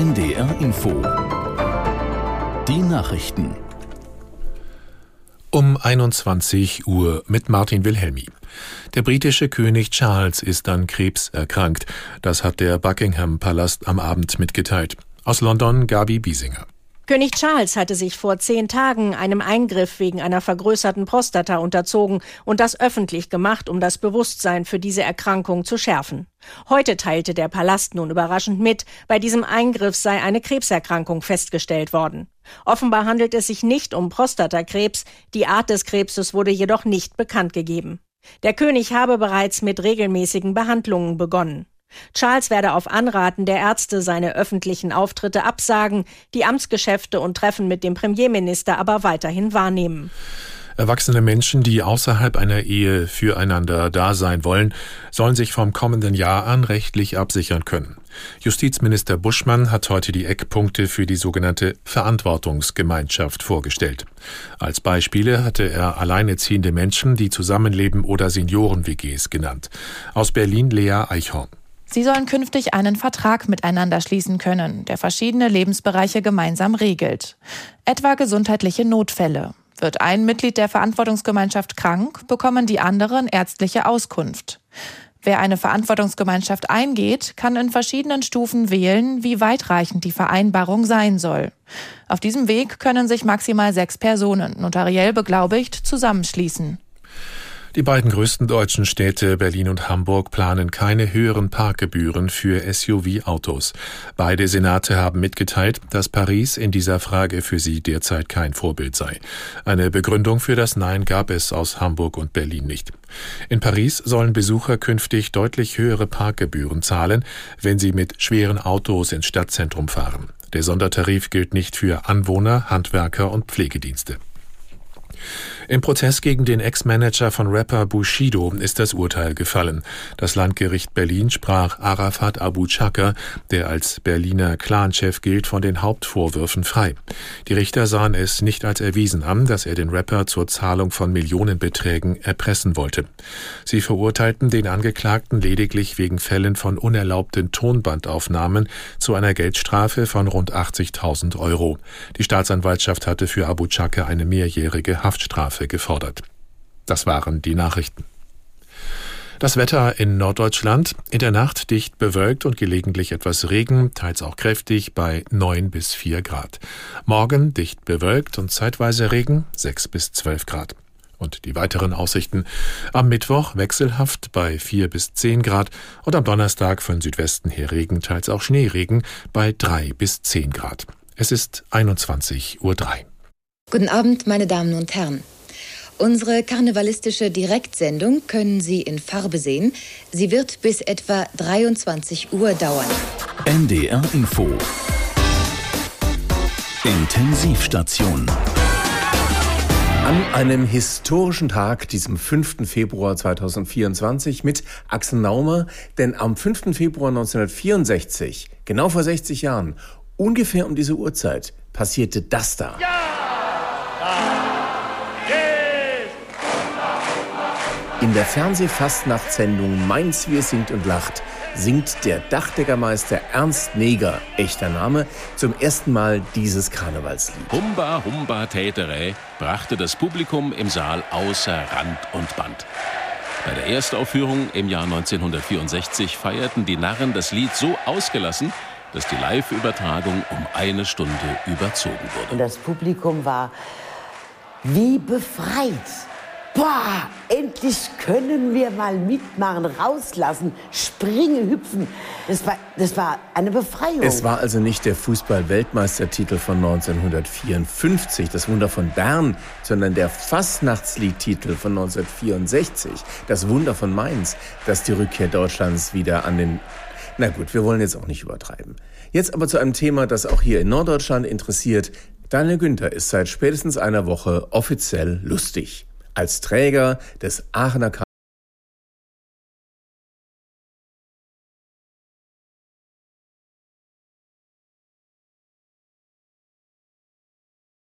NDR Info. Die Nachrichten. Um 21 Uhr mit Martin Wilhelmi. Der britische König Charles ist an Krebs erkrankt. Das hat der Buckingham Palast am Abend mitgeteilt. Aus London Gabi Biesinger. König Charles hatte sich vor zehn Tagen einem Eingriff wegen einer vergrößerten Prostata unterzogen und das öffentlich gemacht, um das Bewusstsein für diese Erkrankung zu schärfen. Heute teilte der Palast nun überraschend mit, bei diesem Eingriff sei eine Krebserkrankung festgestellt worden. Offenbar handelt es sich nicht um Prostatakrebs, die Art des Krebses wurde jedoch nicht bekannt gegeben. Der König habe bereits mit regelmäßigen Behandlungen begonnen. Charles werde auf Anraten der Ärzte seine öffentlichen Auftritte absagen, die Amtsgeschäfte und Treffen mit dem Premierminister aber weiterhin wahrnehmen. Erwachsene Menschen, die außerhalb einer Ehe füreinander da sein wollen, sollen sich vom kommenden Jahr an rechtlich absichern können. Justizminister Buschmann hat heute die Eckpunkte für die sogenannte Verantwortungsgemeinschaft vorgestellt. Als Beispiele hatte er alleinerziehende Menschen, die zusammenleben oder Senioren-WGs genannt. Aus Berlin Lea Eichhorn. Sie sollen künftig einen Vertrag miteinander schließen können, der verschiedene Lebensbereiche gemeinsam regelt. Etwa gesundheitliche Notfälle. Wird ein Mitglied der Verantwortungsgemeinschaft krank, bekommen die anderen ärztliche Auskunft. Wer eine Verantwortungsgemeinschaft eingeht, kann in verschiedenen Stufen wählen, wie weitreichend die Vereinbarung sein soll. Auf diesem Weg können sich maximal sechs Personen, notariell beglaubigt, zusammenschließen. Die beiden größten deutschen Städte Berlin und Hamburg planen keine höheren Parkgebühren für SUV-Autos. Beide Senate haben mitgeteilt, dass Paris in dieser Frage für sie derzeit kein Vorbild sei. Eine Begründung für das Nein gab es aus Hamburg und Berlin nicht. In Paris sollen Besucher künftig deutlich höhere Parkgebühren zahlen, wenn sie mit schweren Autos ins Stadtzentrum fahren. Der Sondertarif gilt nicht für Anwohner, Handwerker und Pflegedienste. Im Prozess gegen den Ex-Manager von Rapper Bushido ist das Urteil gefallen. Das Landgericht Berlin sprach Arafat Abu Chaka, der als Berliner Clanchef gilt, von den Hauptvorwürfen frei. Die Richter sahen es nicht als erwiesen an, dass er den Rapper zur Zahlung von Millionenbeträgen erpressen wollte. Sie verurteilten den Angeklagten lediglich wegen Fällen von unerlaubten Tonbandaufnahmen zu einer Geldstrafe von rund 80.000 Euro. Die Staatsanwaltschaft hatte für Abu Chaka eine mehrjährige Haftstrafe gefordert. Das waren die Nachrichten. Das Wetter in Norddeutschland. In der Nacht dicht bewölkt und gelegentlich etwas Regen, teils auch kräftig bei 9 bis 4 Grad. Morgen dicht bewölkt und zeitweise Regen 6 bis 12 Grad. Und die weiteren Aussichten. Am Mittwoch wechselhaft bei 4 bis 10 Grad und am Donnerstag von Südwesten her Regen, teils auch Schneeregen bei 3 bis 10 Grad. Es ist 21.03 Uhr. Guten Abend, meine Damen und Herren. Unsere karnevalistische Direktsendung können Sie in Farbe sehen. Sie wird bis etwa 23 Uhr dauern. NDR Info. Intensivstation. An einem historischen Tag, diesem 5. Februar 2024, mit Axel Naumer, denn am 5. Februar 1964, genau vor 60 Jahren, ungefähr um diese Uhrzeit, passierte das da. Ja! In der Fernsehfastnachtssendung Mainz, wir singt und lacht singt der Dachdeckermeister Ernst Neger, echter Name, zum ersten Mal dieses Karnevalslied. Humba, Humba, Täterä brachte das Publikum im Saal außer Rand und Band. Bei der Erstaufführung im Jahr 1964 feierten die Narren das Lied so ausgelassen, dass die Live-Übertragung um eine Stunde überzogen wurde. Und das Publikum war wie befreit. Boah, endlich können wir mal mitmachen, rauslassen, springen, hüpfen. Das war, das war eine Befreiung. Es war also nicht der Fußball-Weltmeistertitel von 1954, das Wunder von Bern, sondern der Fastnachtsliedtitel von 1964, das Wunder von Mainz, das die Rückkehr Deutschlands wieder an den na gut, wir wollen jetzt auch nicht übertreiben. Jetzt aber zu einem Thema, das auch hier in Norddeutschland interessiert. Daniel Günther ist seit spätestens einer Woche offiziell lustig. Als Träger des Aachener